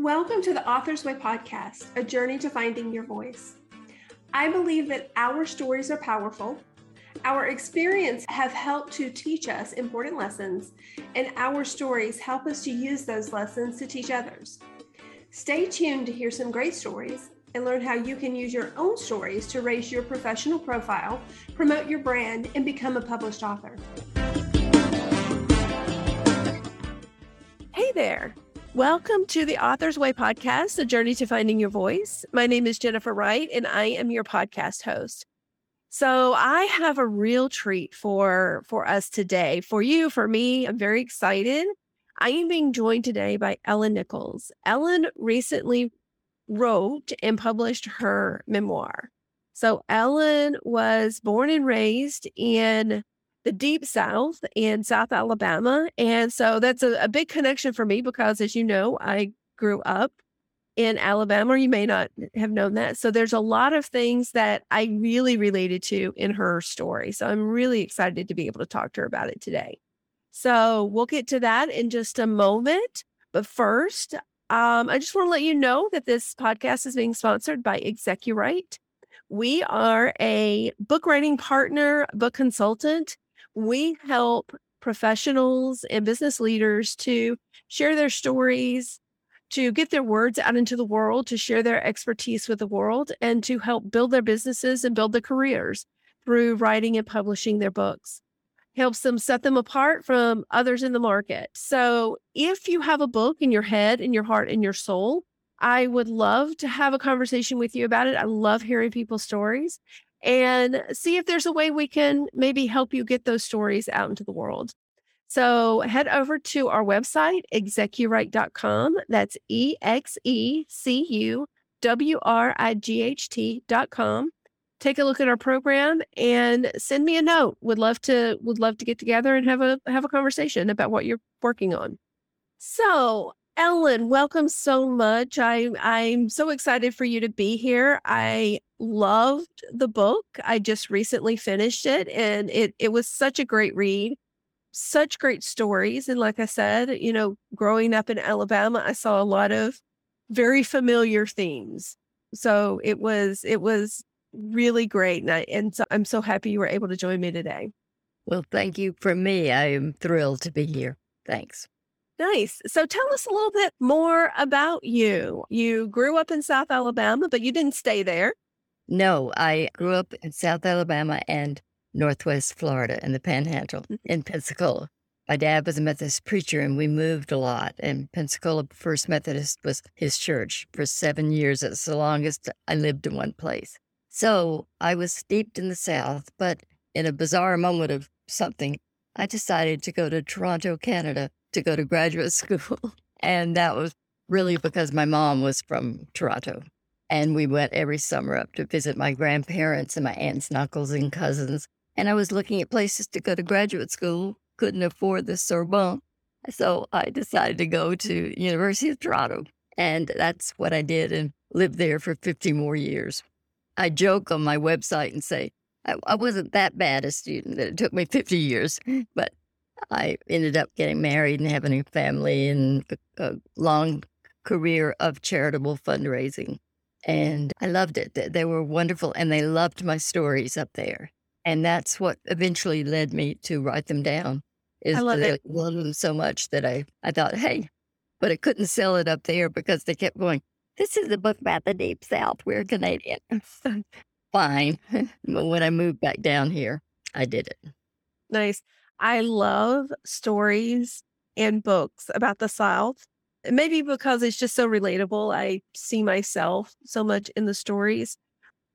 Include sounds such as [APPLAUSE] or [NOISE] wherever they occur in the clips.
Welcome to the Author's Way podcast, a journey to finding your voice. I believe that our stories are powerful. Our experience have helped to teach us important lessons, and our stories help us to use those lessons to teach others. Stay tuned to hear some great stories and learn how you can use your own stories to raise your professional profile, promote your brand, and become a published author. Hey there. Welcome to the Author's Way podcast, a journey to finding your voice. My name is Jennifer Wright, and I am your podcast host. So I have a real treat for for us today, for you, for me. I'm very excited. I am being joined today by Ellen Nichols. Ellen recently wrote and published her memoir. So Ellen was born and raised in the deep south in South Alabama. And so that's a, a, big connection for me because, as you know, I grew up in Alabama. You may not have known that. So there's a lot of things that I really related to in her story. So I'm really excited to be able to talk to her about it today. So we'll get to that in just a moment. But first, um, I just want to let you know that this podcast is being sponsored by Execuwright. We are a book writing partner, book consultant, we help professionals and business leaders to share their stories, to get their words out into the world, to share their expertise with the world, and to help build their businesses and build their careers through writing and publishing their books. Helps them set them apart from others in the market. So, if you have a book in your head, in your heart, in your soul, I would love to have a conversation with you about it. I love hearing people's stories and see if there's a way we can maybe help you get those stories out into the world. So head over to our website, execuwright.com. That's E X E C U W R I G H T.com. Take a look at our program and send me a note. Would love to would love to get together and have a have a conversation about what you're working on. So Ellen, welcome so much. I I'm so excited for you to be here. I loved the book. I just recently finished it and it it was such a great read. Such great stories and like I said, you know, growing up in Alabama, I saw a lot of very familiar themes. So it was it was really great and I and so I'm so happy you were able to join me today. Well, thank you for me. I am thrilled to be here. Thanks. Nice. So tell us a little bit more about you. You grew up in South Alabama, but you didn't stay there. No, I grew up in South Alabama and Northwest Florida in the Panhandle mm-hmm. in Pensacola. My dad was a Methodist preacher and we moved a lot. And Pensacola First Methodist was his church for seven years. It's the longest I lived in one place. So I was steeped in the South, but in a bizarre moment of something, I decided to go to Toronto, Canada to go to graduate [LAUGHS] school. And that was really because my mom was from Toronto. And we went every summer up to visit my grandparents and my aunts and uncles and cousins. And I was looking at places to go to graduate school, couldn't afford the Sorbonne. So I decided to go to University of Toronto. And that's what I did and lived there for 50 more years. I joke on my website and say, I, I wasn't that bad a student that it took me 50 years, [LAUGHS] but I ended up getting married and having a family and a, long career of charitable fundraising. And I loved it. They were wonderful and they loved my stories up there. And that's what eventually led me to write them down. Is I love they it. loved them so much that I, I thought, hey, but I couldn't sell it up there because they kept going, this is a book about the deep south. We're Canadian. [LAUGHS] Fine. [LAUGHS] but when I moved back down here, I did it. Nice. I love stories and books about the South. Maybe because it's just so relatable. I see myself so much in the stories.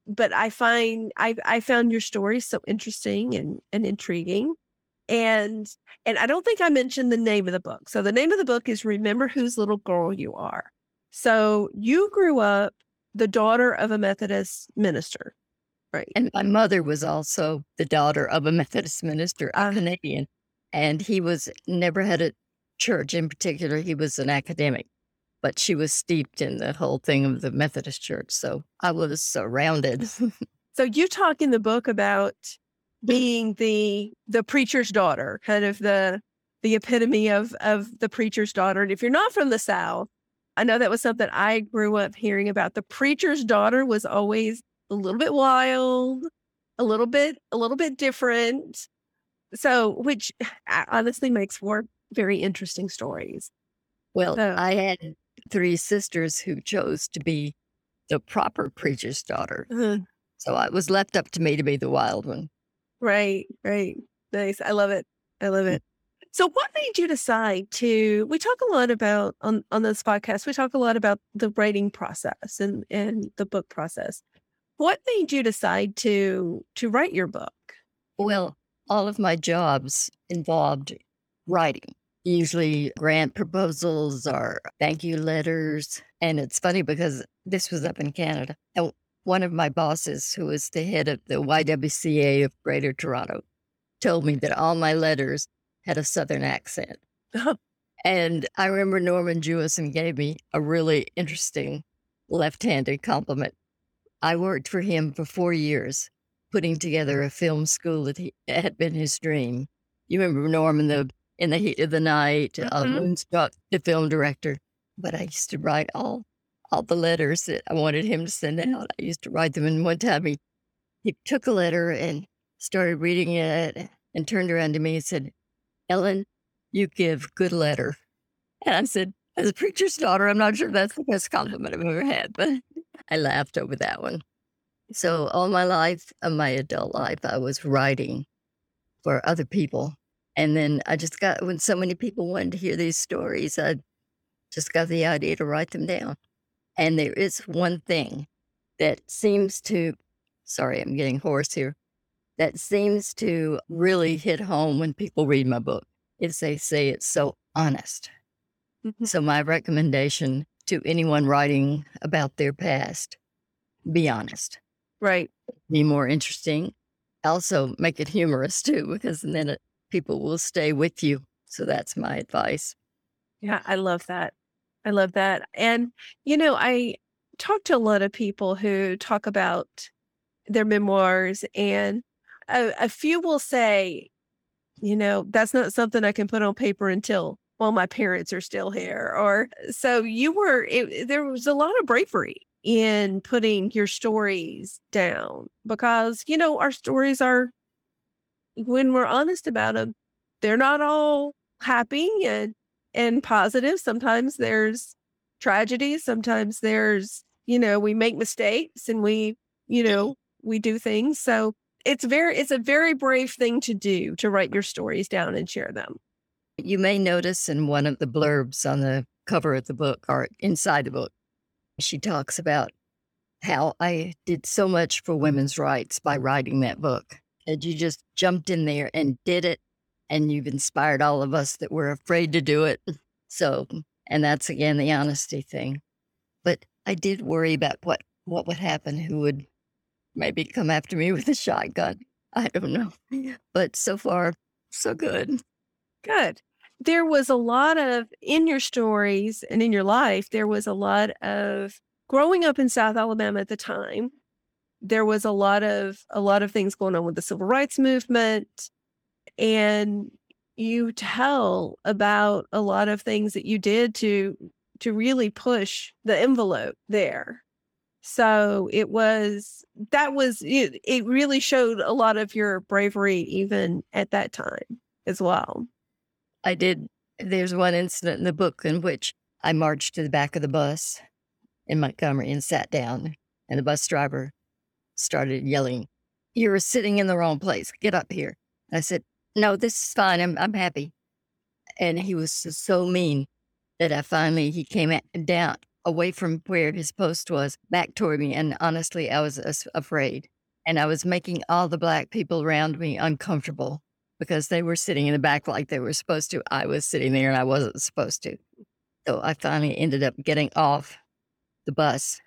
But I find I I found your story so interesting and, and intriguing. And and I don't think I mentioned the name of the book. So the name of the book is Remember Whose Little Girl You Are. So you grew up the daughter of a Methodist minister. Right. And my mother was also the daughter of a [LAUGHS] Methodist minister, a Canadian, and he was never had a church in particular. He was an academic, but she was steeped in the whole thing of the Methodist church. So I was surrounded. [LAUGHS] so you talk in the book about being the the preacher's daughter, kind of the the epitome of of the preacher's daughter. And if you're not from the South, I know that was something I grew up hearing about. The preacher's daughter was always a little bit wild, a little bit, a little bit different. So, which [SIGHS] honestly makes for very interesting stories. Well, so, I had three sisters who chose to be the proper preacher's daughter. Uh-huh. So it was left up to me to be the wild one. Right, right. Nice. I love it. I love it. So what made you decide to we talk a lot about on on this podcast, we talk a lot about the writing process and and the book process. What made you decide to to write your book? Well, all of my jobs involved writing, usually grant proposals or thank you letters. And it's funny because this was up in Canada. And one of my bosses, who was the head of the YWCA of Greater Toronto, told me that all my letters had a Southern accent. Uh-huh. and I remember Norman Jewison gave me a really interesting left handed compliment. I worked for him for four years, putting together a film school that he, had been his dream. You remember Norman, the in the heat of the night, uh, mm-hmm. uh, Moonstruck, the film director. But I used to write all all the letters that I wanted him to send out. I used to write them. And one time he he took a letter and started reading it and turned around to me and said, Ellen, you give good letter. And I said, as a preacher's daughter, I'm not sure that's the best compliment I've ever had, but [LAUGHS] I laughed over that one. So all my life, of my adult life, I was writing for other people. And then I just got, when so many people wanted to hear these stories, I just got the idea to write them down. And there is one thing that seems to, sorry, I'm getting hoarse here, that seems to really hit home when people read my book is they say it's so honest. Mm-hmm. So my recommendation to anyone writing about their past, be honest. Right. Be more interesting. Also make it humorous too, because then it, people will stay with you. So that's my advice. Yeah, I love that. I love that. And, you know, I talk to a lot of people who talk about their memoirs and a, a few will say, you know, that's not something I can put on paper until well my parents are still here or uh, so you were it, there was a lot of bravery in putting your stories down because you know our stories are when we're honest about them they're not all happy and and positive sometimes there's tragedy sometimes there's you know we make mistakes and we you know we do things so it's very it's a very brave thing to do to write your stories down and share them. You may notice in one of the blurbs on the cover of the book or inside the book, she talks about how I did so much for women's rights by writing that book. And you just jumped in there and did it. And you've inspired all of us that were afraid to do it. [LAUGHS] So, and that's again the honesty thing. But I did worry about what, what would happen, who would maybe come after me with a shotgun. I don't know. But so far, so good. Good. There was a lot of, in your stories and in your life, there was a lot of growing up in South Alabama at the time. There was a lot of, a lot of things going on with the civil rights movement. And you tell about a lot of things that you did to, to really push the envelope there so it was that was it, it really showed a lot of your bravery even at that time as well. I did. There's one incident in the book in which I marched to the back of the bus in Montgomery and sat down, and the bus driver started yelling, You're sitting in the wrong place. Get up here. I said, No, this is fine. I'm, I'm happy. And he was so mean that I finally, he came down away from where his post was back toward me. And honestly, I was afraid. And I was making all the black people around me uncomfortable because they were sitting in the back like they were supposed to. I was sitting there and I wasn't supposed to. So I finally ended up getting off the bus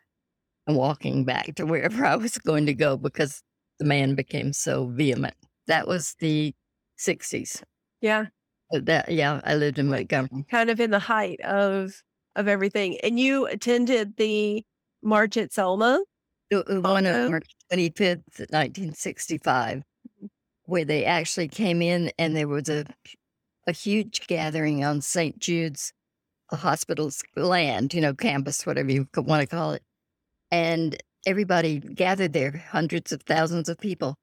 and walking back to wherever [LAUGHS] I was going to go because the man became so vehement. That was the 60s. Yeah. That yeah, I lived in Montgomery. Kind of in the height of of everything. And you attended the March at Selma? The one of March 25th, 1965, where they actually came in and there was a, a huge gathering on St. Jude's hospital's land, you know, campus, whatever you want to call it. And everybody gathered there, hundreds of thousands of people.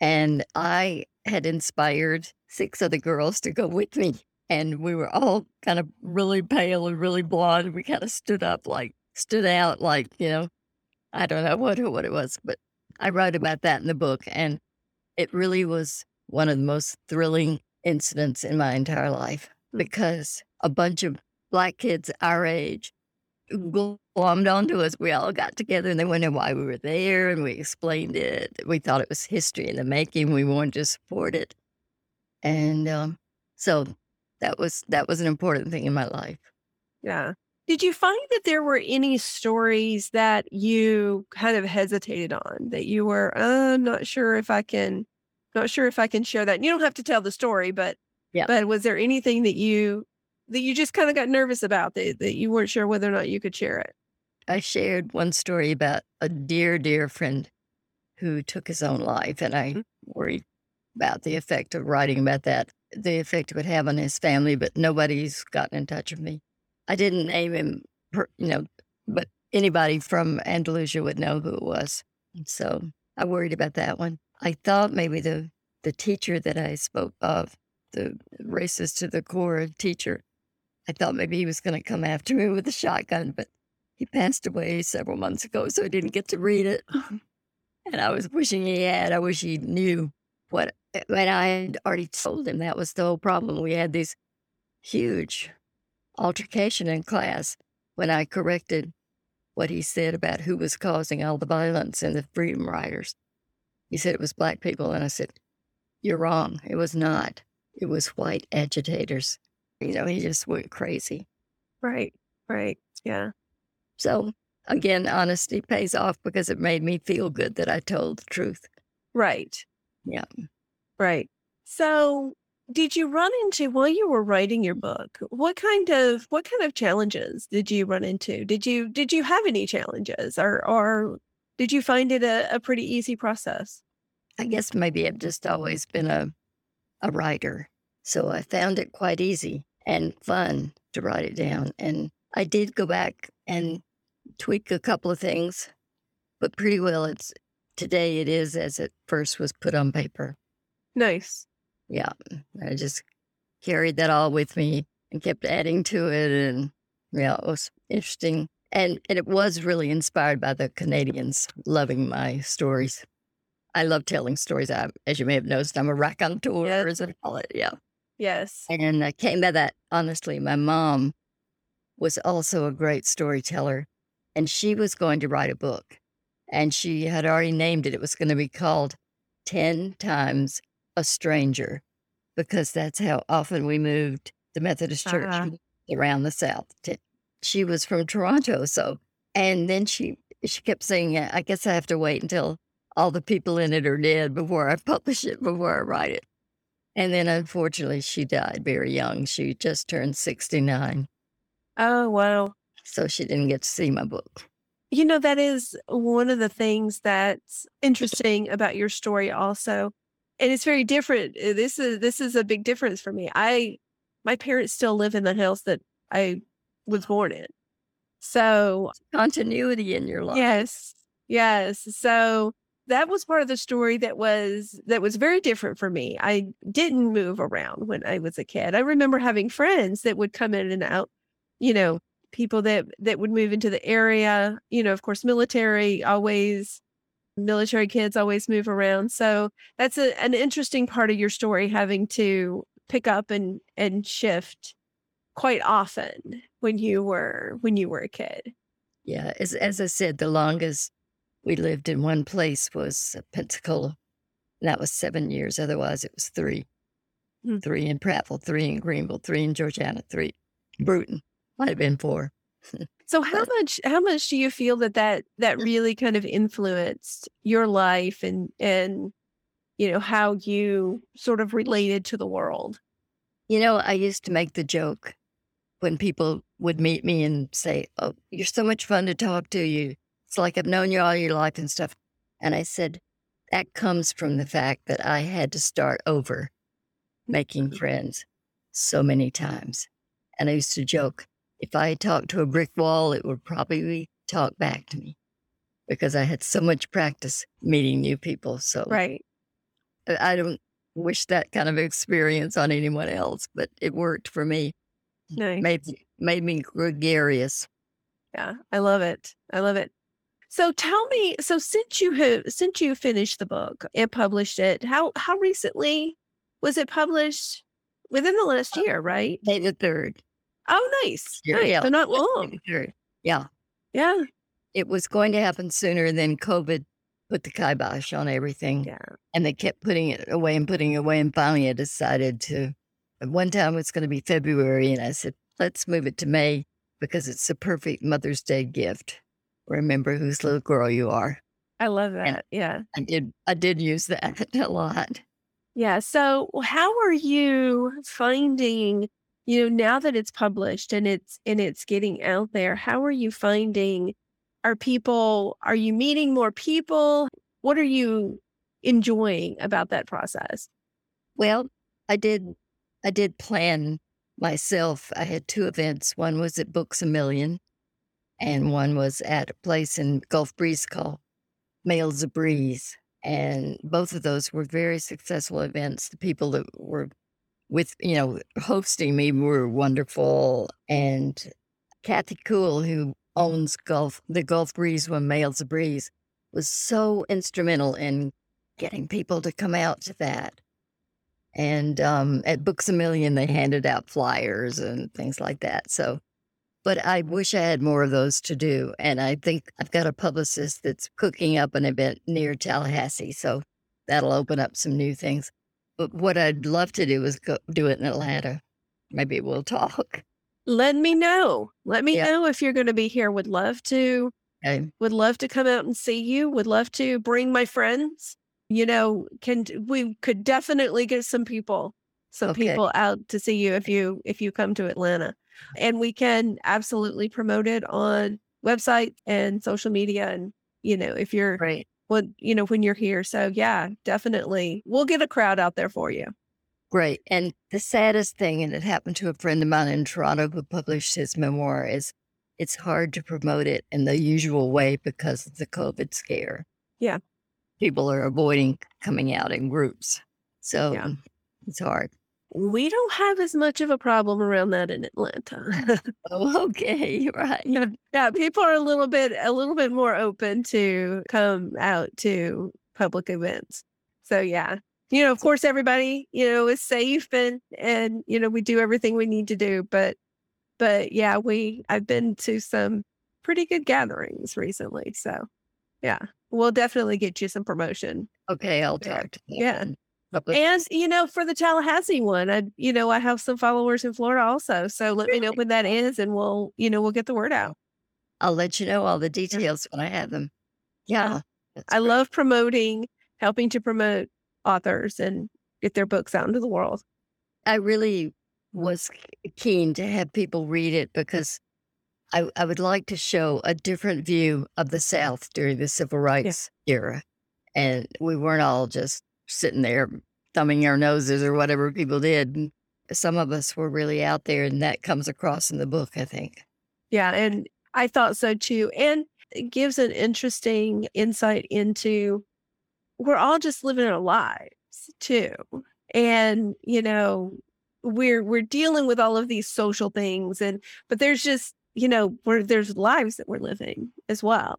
And I had inspired six other girls to go with me. And we were all kind of really pale and really blonde. We kind of stood up like, stood out like, you know, I don't know what, what it was, but I wrote about that in the book. And it really was one of the most thrilling incidents in my entire life hmm. because a bunch of black kids our age glommed onto us. We all got together and they wondered why we were there and we explained it. We thought it was history in the making. We wanted to support it. And um, so that was that was an important thing in my life. Yeah. Did you find that there were any stories that you kind of hesitated on that you were, uh, I'm not sure if I can, not sure if I can share that. You don't have to tell the story, but yeah. But was there anything that you that you just kind of got nervous about that, that you weren't sure whether or not you could share it? I shared one story about a dear, dear friend who took his own life, and I mm-hmm. worried about the effect of writing about that, the effect it would have on his family, but nobody's gotten in touch with me. I didn't name him, per, you know, but anybody from Andalusia would know who it was. So I worried about that one. I thought maybe the the teacher that I spoke of, the racist to the core teacher, I thought maybe he was going to come after me with a shotgun, but he passed away several months ago, so I didn't get to read it. Mm-hmm. and I was wishing he had. I wish he knew what. And I had already told him that was the whole problem. We had this huge altercation in class when I corrected what he said about who was causing all the violence in the Freedom Riders. He said it was black people, and I said, You're wrong. It was not. It was white agitators. You know, he just went crazy. Right, right. Yeah. So again, honesty pays off because it made me feel good that I told the truth. Right. Yeah. Right. So did you run into while you were writing your book what kind of what kind of challenges did you run into did you did you have any challenges or or did you find it a, a pretty easy process i guess maybe i've just always been a a writer so i found it quite easy and fun to write it down. And I did go back and tweak a couple of things, but pretty well it's today it is as it first was put on paper. Nice. Yeah. I just carried that all with me and kept adding to it. And yeah, it was interesting. And, and it was really inspired by the Canadians loving my stories. I love telling stories. I, as you may have noticed, I'm a raconteur, yes. as I call it. Yeah. Yes. And I came by that honestly. My mom was also a great storyteller, and she was going to write a book. And she had already named it. It was going to be called 10 Times a Stranger, because that's how often we moved the Methodist Church uh-huh. around the South. She was from Toronto. So, and then she, she kept saying, I guess I have to wait until all the people in it are dead before I [LAUGHS] publish it, before I write it. And then unfortunately, she died very young. She just turned 69. Oh, wow. So she didn't get to see my book. You know, that is one of the things that's interesting about your story also. And it's very different. Uh, this is this is a big difference for me. I my parents still live in the house that I was born in. So continuity in your life. Yes. Yes. So that was part of the story that was that was very different for me. I didn't move around when I was a kid. I remember having friends that would come in and out, you know, people that that would move into the area, you know, of course military always military kids always move around. So that's a, an interesting part of your story having to pick up and and shift quite often when you were when you were a kid. Yeah, as as I said, the longest we lived in one place was Pensacola. And that was seven years. Otherwise, it was three. Mm-hmm. Three in Prattville, three in Greenville, three in Georgiana, three Brewton. Might have been four. So [LAUGHS] how much how much do you feel that that that really kind of influenced your life and and you know how you sort of related to the world? You know, I used to make the joke when people would meet me and say, "Oh, you're so much fun to talk to. You it's like I've known you all your life and stuff. And I said, that comes from the fact that I had to start over making mm-hmm. friends so many times. And I used to joke, if I talked to a brick wall, it would probably talk back to me because I had so much practice meeting new people. So Right. I don't wish that kind of experience on anyone else, but it worked for me. Nice. Made made me gregarious. Yeah, I love it. I love it. So tell me, so since you have since you finished the book and published it, how how recently was it published? Within the last uh, year, right? May the third. Oh, nice. Yeah, nice. yeah. So not long. Yeah. Yeah. It was going to happen sooner, than COVID put the kibosh on everything. Yeah. And they kept putting it away and putting it away. And finally, I decided to. At one time, it's going to be February, and I said, let's move it to May because it's the perfect Mother's Day gift. Remember whose little girl you are. I love And- that. Yeah. I did. I did use that [LAUGHS] a lot. Yeah. So how are you finding, you know, now that it's published and it's and it's getting out there, how are you finding are people are you meeting more people? What are you enjoying about that process? Well, I did. I did plan myself. I had two events. One was at Books a Million, and one was at a place in Gulf Breeze called Mail's a Breeze. And both of those were very successful events. The people that were with, you know, hosting me were wonderful. And Kathy Cool, who owns Gulf, the Gulf Breeze when Mail's a Breeze, was so instrumental in getting people to come out to that. And um, at Books a Million, they handed out flyers and things like that. So, but I wish I had more of those to do. And I think I've got a publicist that's cooking up an event near Tallahassee. So that'll open up some new things. But what I'd love to do is go do it in Atlanta. Maybe we'll talk. Let me know. Let me Yeah. know if you're going to be here. Would love to Okay. would love to come out and see you. Would love to bring my friends. You know, can we could definitely get some people, some Okay. people out to see you if you if you come to Atlanta, and we can absolutely promote it on website and social media. And you know, if you're Great. When you know when you're here, so yeah, definitely, we'll get a crowd out there for you. Great. And the saddest thing, and it happened to a friend of mine in Toronto who published his memoir, is it's hard to promote it in the usual way because of the COVID scare. Yeah. People are avoiding coming out in groups. So Yeah. it's hard. We don't have as much of a problem around that in Atlanta. [LAUGHS] Oh, okay. [LAUGHS] Right. Yeah, yeah, people are a little bit a little bit more open to come out to public events. So yeah. You know, of course everybody, you know, is safe and and you know, we do everything we need to do, but but yeah, we I've been to some pretty good gatherings recently. So yeah, we'll definitely get you some promotion. Okay. I'll talk to them. Yeah. And you know, for the Tallahassee one, I you know, I have some followers in Florida also. So let me know Really? when that is and we'll, you know, we'll get the word out. I'll let you know all the details when I have them. Yeah. I great. love promoting, helping to promote authors and get their books out into the world. I really was keen to have people read it because I, I would like to show a different view of the South during the civil rights era. And we weren't all just sitting there thumbing our noses or whatever people did. And Some of us were really out there, and that comes across in the book, I think. Yeah, and I thought so too. And it gives an interesting insight into we're all just living our lives too. And, you know, we're we're dealing with all of these social things and but there's just, you know, we're there's lives that we're living as well.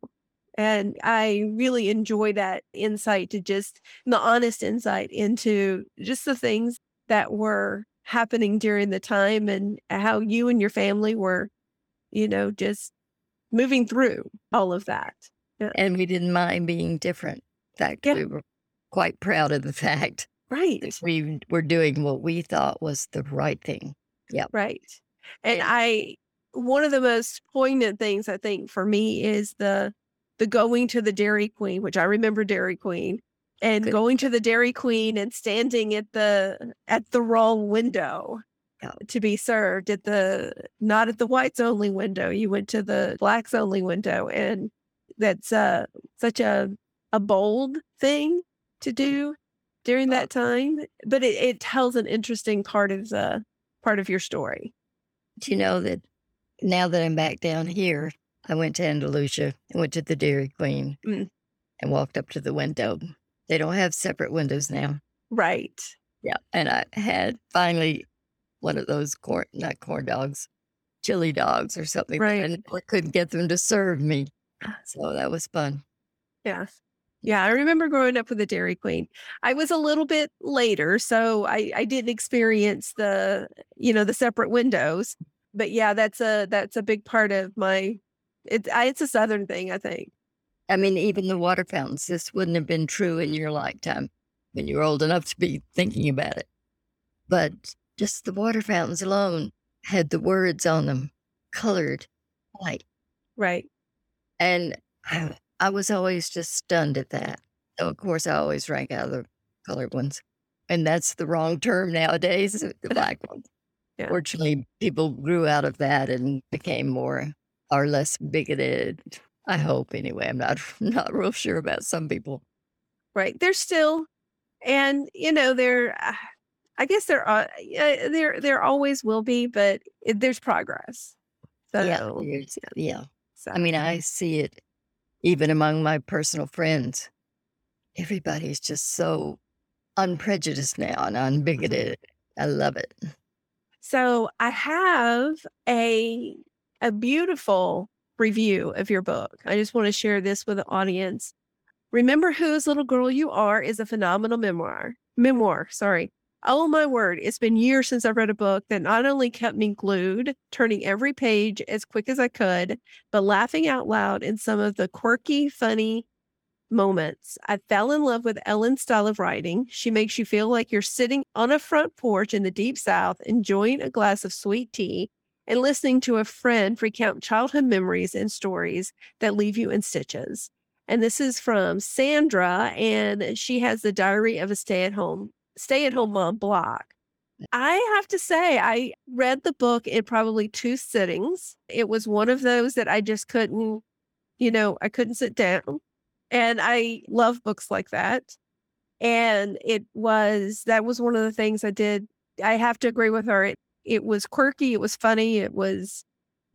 And I really enjoy that insight to just the honest insight into just the things that were happening during the time and how you and your family were, you know, just moving through all of that. And we didn't mind being different. In fact, Yeah. we were quite proud of the [LAUGHS] fact Right. that we were doing what we thought was the right thing. Yeah. Right. And Yeah. I one of the most poignant things I think for me is the the going to the Dairy Queen, which I remember Dairy Queen, and Good. going to the Dairy Queen and standing at the at the wrong window Yeah. to be served at the not at the whites only window. You went to the blacks only window and that's uh such a a bold thing to do during that time. But it, it tells an interesting part of the part of your story. Do you know that now that I'm back down here, I went to Andalusia and went to the Dairy Queen Mm. and walked up to the window. They don't have separate windows now. Right. Yeah. And I had finally one of those corn, not corn dogs, chili dogs or something. Right. I couldn't get them to serve me. So that was fun. Yeah. Yeah, I remember growing up with a Dairy Queen. I was a little bit later, so I I didn't experience the, you know, the separate windows. But yeah, that's a that's a big part of my it's it's a southern thing, I think. I mean, even the water fountains, this wouldn't have been true in your lifetime when you were old enough to be thinking about it. But just the water fountains alone had the words on them colored white. Right. And I, I was always just stunned at that. So, of course, I always drank out of the colored ones. And that's the wrong term nowadays, the [LAUGHS] black ones. Yeah. Fortunately, people grew out of that and became more or less bigoted. I hope, anyway. I'm not [LAUGHS] not real sure about some people. Right. They're still and you know, they're uh, I guess there are uh, yeah, there there always will be, but it, there's progress. So, yeah, there's- yeah. so I mean, I see it even among my personal friends. Everybody's just so unprejudiced now and unbigoted. I love it. So I have a a beautiful review of your book. I just want to share this with the audience. Remember whose little girl you are is a phenomenal memoir. Memoir, sorry. Oh my word, it's been years since I read a book that not only kept me glued, turning every page as quick as I could, but laughing out loud in some of the quirky, funny moments. I fell in love with Ellen's style of writing. She makes you feel like you're sitting on a front porch in the deep south, enjoying a glass of sweet tea and listening to a friend recount childhood memories and stories that leave you in stitches. And this is from Sandra, and she has the diary of a stay at home stay at home mom blog. Mm. I have to say, I read the book in probably two sittings. It was one of those that I just couldn't, you know, I couldn't sit down. And I love books like that. And it was, that was one of the things I did. I have to agree with her. It, it was quirky, it was funny, it was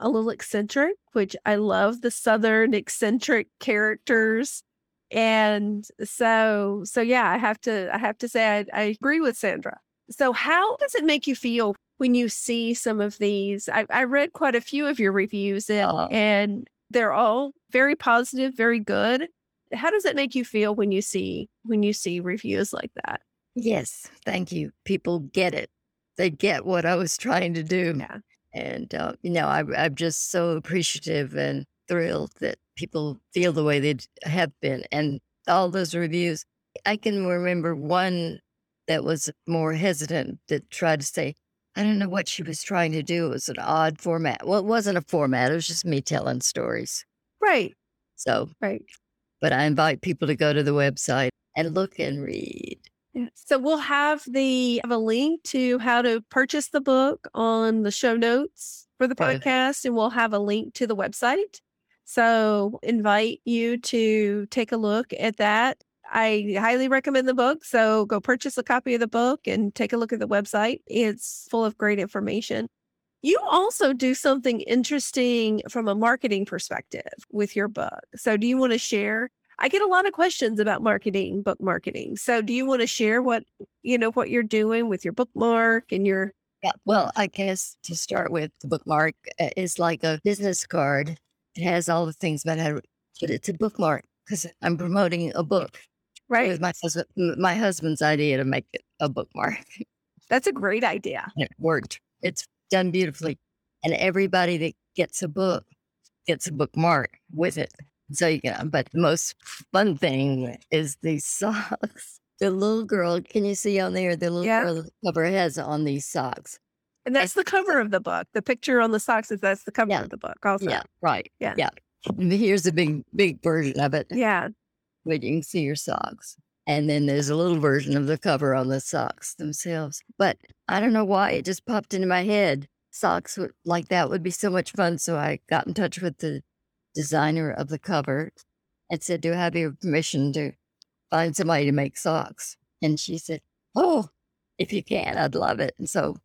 a little eccentric, which I love the Southern eccentric characters. And so, so yeah, I have to, I have to say, I, I agree with Sandra. So, how does it make you feel when you see some of these? I, I read quite a few of your reviews, and, Uh-huh. and they're all very positive, very good. How does it make you feel when you see when you see reviews like that? Yes, thank you. People get it. They get what I was trying to do. Yeah. And, uh, you know, I, I'm just so appreciative and thrilled that people feel the way they have been. And all those reviews, I can remember one that was more hesitant that tried to say, I don't know what she was trying to do. It was an odd format. Well, it wasn't a format, it was just me telling stories. Right, So, right. but I invite people to go to the website and look and read. So we'll have the have a link to how to purchase the book on the show notes for the Right. podcast, and we'll have a link to the website. So invite you to take a look at that. I highly recommend the book. So go purchase a copy of the book and take a look at the website. It's full of great information. You also do something interesting from a marketing perspective with your book. So do you want to share? I get a lot of questions about marketing, book marketing. So do you want to share what, you know, what you're doing with your bookmark and your Yeah. Well, I guess to start with, the bookmark uh, is like a business card. It has all the things about how, but it's a bookmark because I'm promoting a book. It right? was my husband, my husband's idea to make it a bookmark. That's a great idea. and it worked. It's done beautifully, and everybody that gets a book gets a bookmark with it. So you can. But the most fun thing is these socks. [LAUGHS] The little girl, can you see on there? The little Yeah. girl cover has on these socks. And that's the cover of the book. The picture on the socks is that's the cover Yeah. of the book also. Yeah, right. Yeah. Yeah. And Here's a big, big version of it, Yeah. where you can see your socks. And then there's a little version of the cover on the socks themselves. But I don't know why it just popped into my head. Socks would, like that would be so much fun. So I got in touch with the designer of the cover and said, Do I have your permission to find somebody to make socks? And she said, Oh, if you can, I'd love it. And so,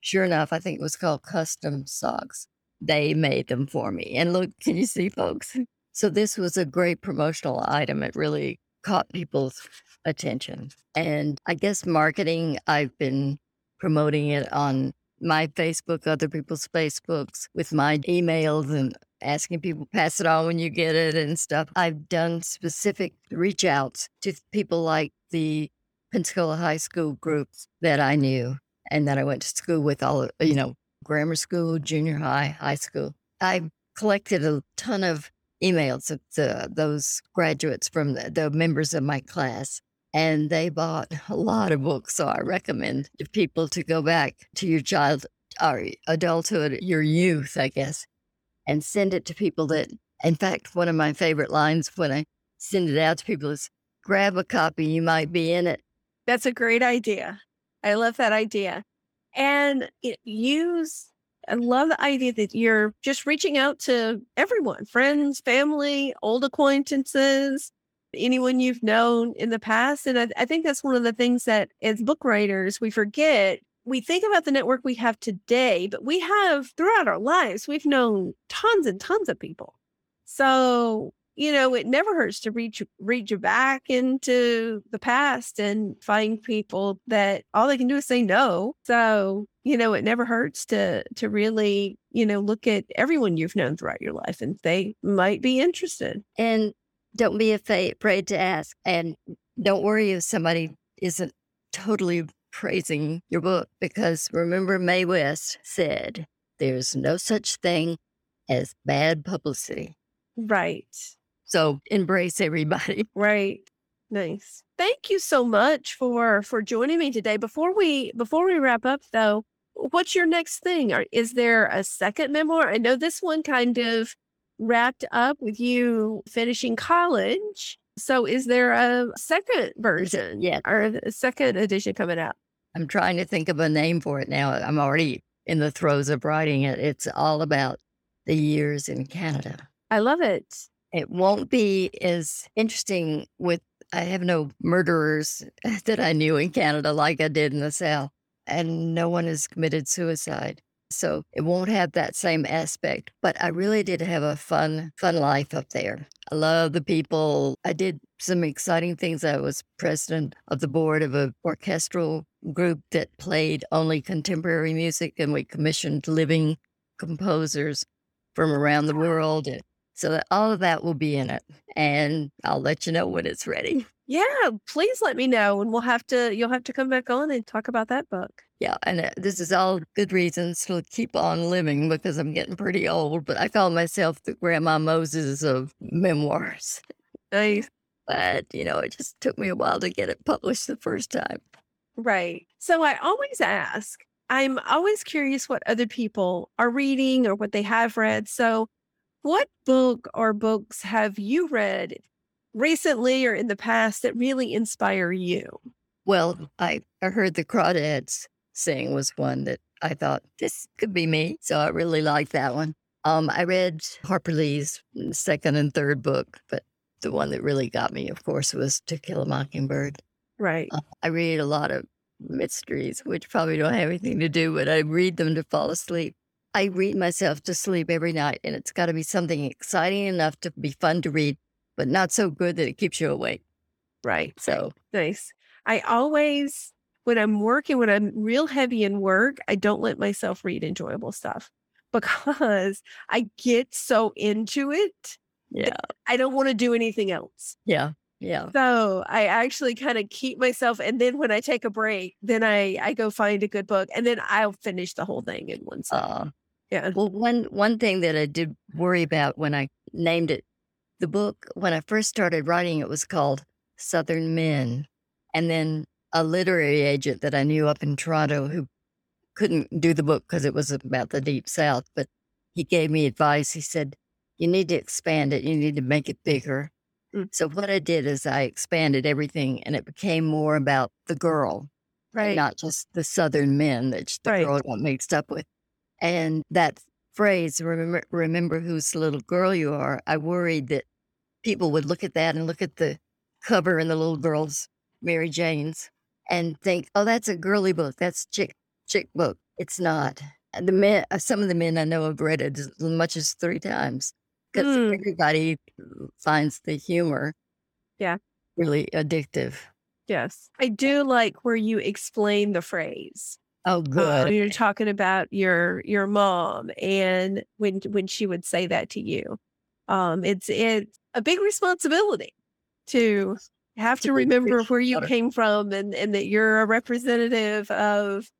sure enough, I think it was called Custom Socks. they made them for me. And look, can you see, folks? So this was a great promotional item. It really caught people's attention. And I guess marketing, I've been promoting it on my Facebook, other people's Facebooks, with my emails and asking people pass it on when you get it and stuff. I've done specific reach outs to people like the Pensacola High School groups that I knew and that I went to school with all, you know, grammar school, junior high, high school. I collected a ton of emails of the, those graduates from the, the members of my class and they bought [LAUGHS] a lot of books. So I recommend people to go back to your child or adulthood, your youth, I guess, and send it to people that, in fact, one of my favorite lines when I send it out to people is grab a copy, you might be in it. That's a great idea. I love that idea. And use, I love the idea that you're just reaching out to everyone friends, family, old acquaintances, anyone you've known in the past. And I, I think that's one of the things that as book writers, we forget. We think about the network we have today, but we have throughout our lives, we've known tons and tons of people. So, you know, it never hurts to reach reach back into the past and find people that all they can do is say no. So, you know, it never hurts to to really, you know, look at everyone you've known throughout your life and they might be interested. And don't be afraid to ask. And don't worry if somebody isn't totally praising your book because remember, Mae West said, there's no such thing as bad publicity. Right. So embrace everybody. [LAUGHS] Right. Nice. Thank you so much for for joining me today. Before we before we wrap up though, what's your next thing? Is there a second memoir? I know this one kind of wrapped up with you finishing college. So is there a second version? Yeah. Or a second edition coming out? I'm trying to think of a name for it now. I'm already in the throes of writing it. It's all about the years in Canada. I love it. It won't be as interesting with, I have no murderers [LAUGHS] that I knew in Canada like I did in the South, and no one has committed suicide. So it won't have that same aspect. But I really did have a fun, fun life up there. I love the people. I did some exciting things. I was president of the board of an orchestral group that played only contemporary music, and we commissioned living composers from around the world. So that all of that will be in it. And I'll let you know when it's ready. Yeah, please let me know and we'll have to you'll have to come back on and talk about that book. Yeah, and uh, this is all good reasons to keep on living because I'm getting pretty old, but I call myself the grandma Moses of memoirs. Nice. But, you know, it just took me a while to get it published the first time. Right. So I always ask, I'm always curious what other people are reading or what they have read. So what book or books have you read recently or in the past that really inspire you? Well, I, I heard the Crawdads sing was one that I thought this could be me. So I really liked that one. Um, I read Harper Lee's second and third book, but the one that really got me, of course, was To Kill a Mockingbird. Right. Uh, I read a lot of mysteries, which probably don't have anything to do, but I read them to fall asleep. I read myself to sleep every night, and it's got to be something exciting enough to be fun to read, but not so good that it keeps you awake. Right. So nice. I always, when I'm working, when I'm real heavy in work, I don't let myself read enjoyable stuff [LAUGHS] because I get so into it. Yeah. I don't want to do anything else. Yeah. Yeah. So I actually kind of keep myself and then when I take a break, then I I go find a good book and then I'll finish the whole thing in one sitting. Uh, yeah. well, one one thing that I did worry about when I named it, the book when I first started writing it was called Southern Men, and then a literary agent that I knew up in Toronto who couldn't do the book because it was about the deep South, but he gave me advice. He said, "You need to expand it. You need to make it bigger." Mm. So what I did is I expanded everything, and it became more about the girl, Right. not just the Southern men that the Right. girl got mixed up with. And that phrase, remember, remember whose little girl you are, I worried that people would look at that and look at the cover and the little girl's Mary Jane's and think, oh, that's a girly book. That's chick chick book. It's not. the men, uh, some of the men I know have read it as much as three times because Mm. everybody finds the humor Yeah. really addictive. Yes. I do like where you explain the phrase. Oh, Uh, good. you're talking about your your mom and when when she would say that to you. Um, it's it's a big responsibility to have to To remember where you came from and and that you're a representative of,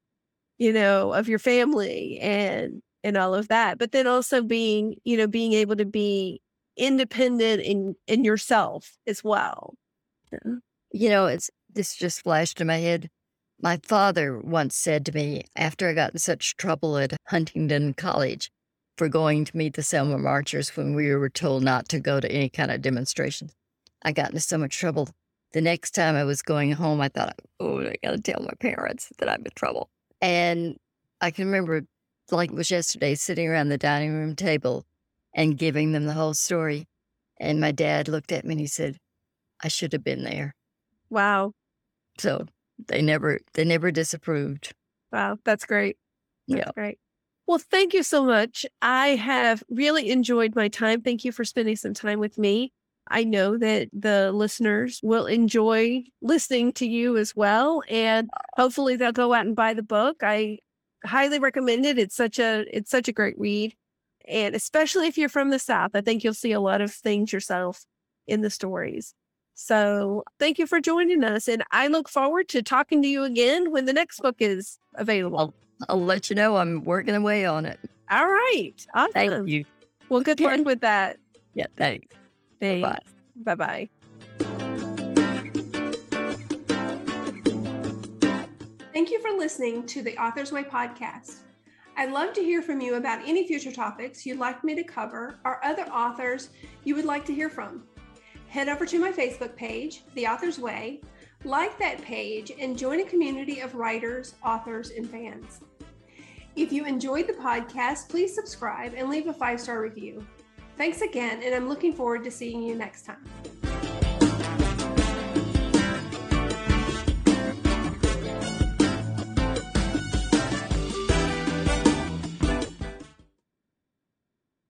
you know, of your family and and all of that. But then also being, you know, being able to be independent in in yourself as well. You know, it's this just flashed in my head. My father once said to me after I got in such trouble at Huntingdon College for going to meet the Selma Marchers when we were told not to go to any kind of demonstrations. I got into so much trouble. The next time I was going home, I thought, oh, I got to tell my parents that I'm in trouble. And I can remember, like it was yesterday, sitting around the dining room table and giving them the whole story. And my dad looked at me and he said, I should have been there. Wow. So they never they never disapproved. Wow, that's great. That's Yeah. great. Well, thank you so much. I have really enjoyed my time. Thank you for spending some time with me. I know that the listeners will enjoy listening to you as well, and hopefully they'll go out and buy the book. I highly recommend it. It's such a it's such a great read, and especially if you're from the South, I think you'll see a lot of things yourself in the stories. So, thank you for joining us, and I look forward to talking to you again when the next book is available. I'll let you know I'm working away on it. All right. Awesome. Thank you. Well, good luck [LAUGHS] with that. Yeah, thanks. Thanks. Bye. Bye bye. Thank you for listening to the Author's Way podcast. I'd love to hear from you about any future topics you'd like me to cover or other authors you would like to hear from. Head over to my Facebook page, The Author's Way, like that page, and join a community of writers, authors, and fans. If you enjoyed the podcast, please subscribe and leave a five star review. Thanks again, and I'm looking forward to seeing you next time.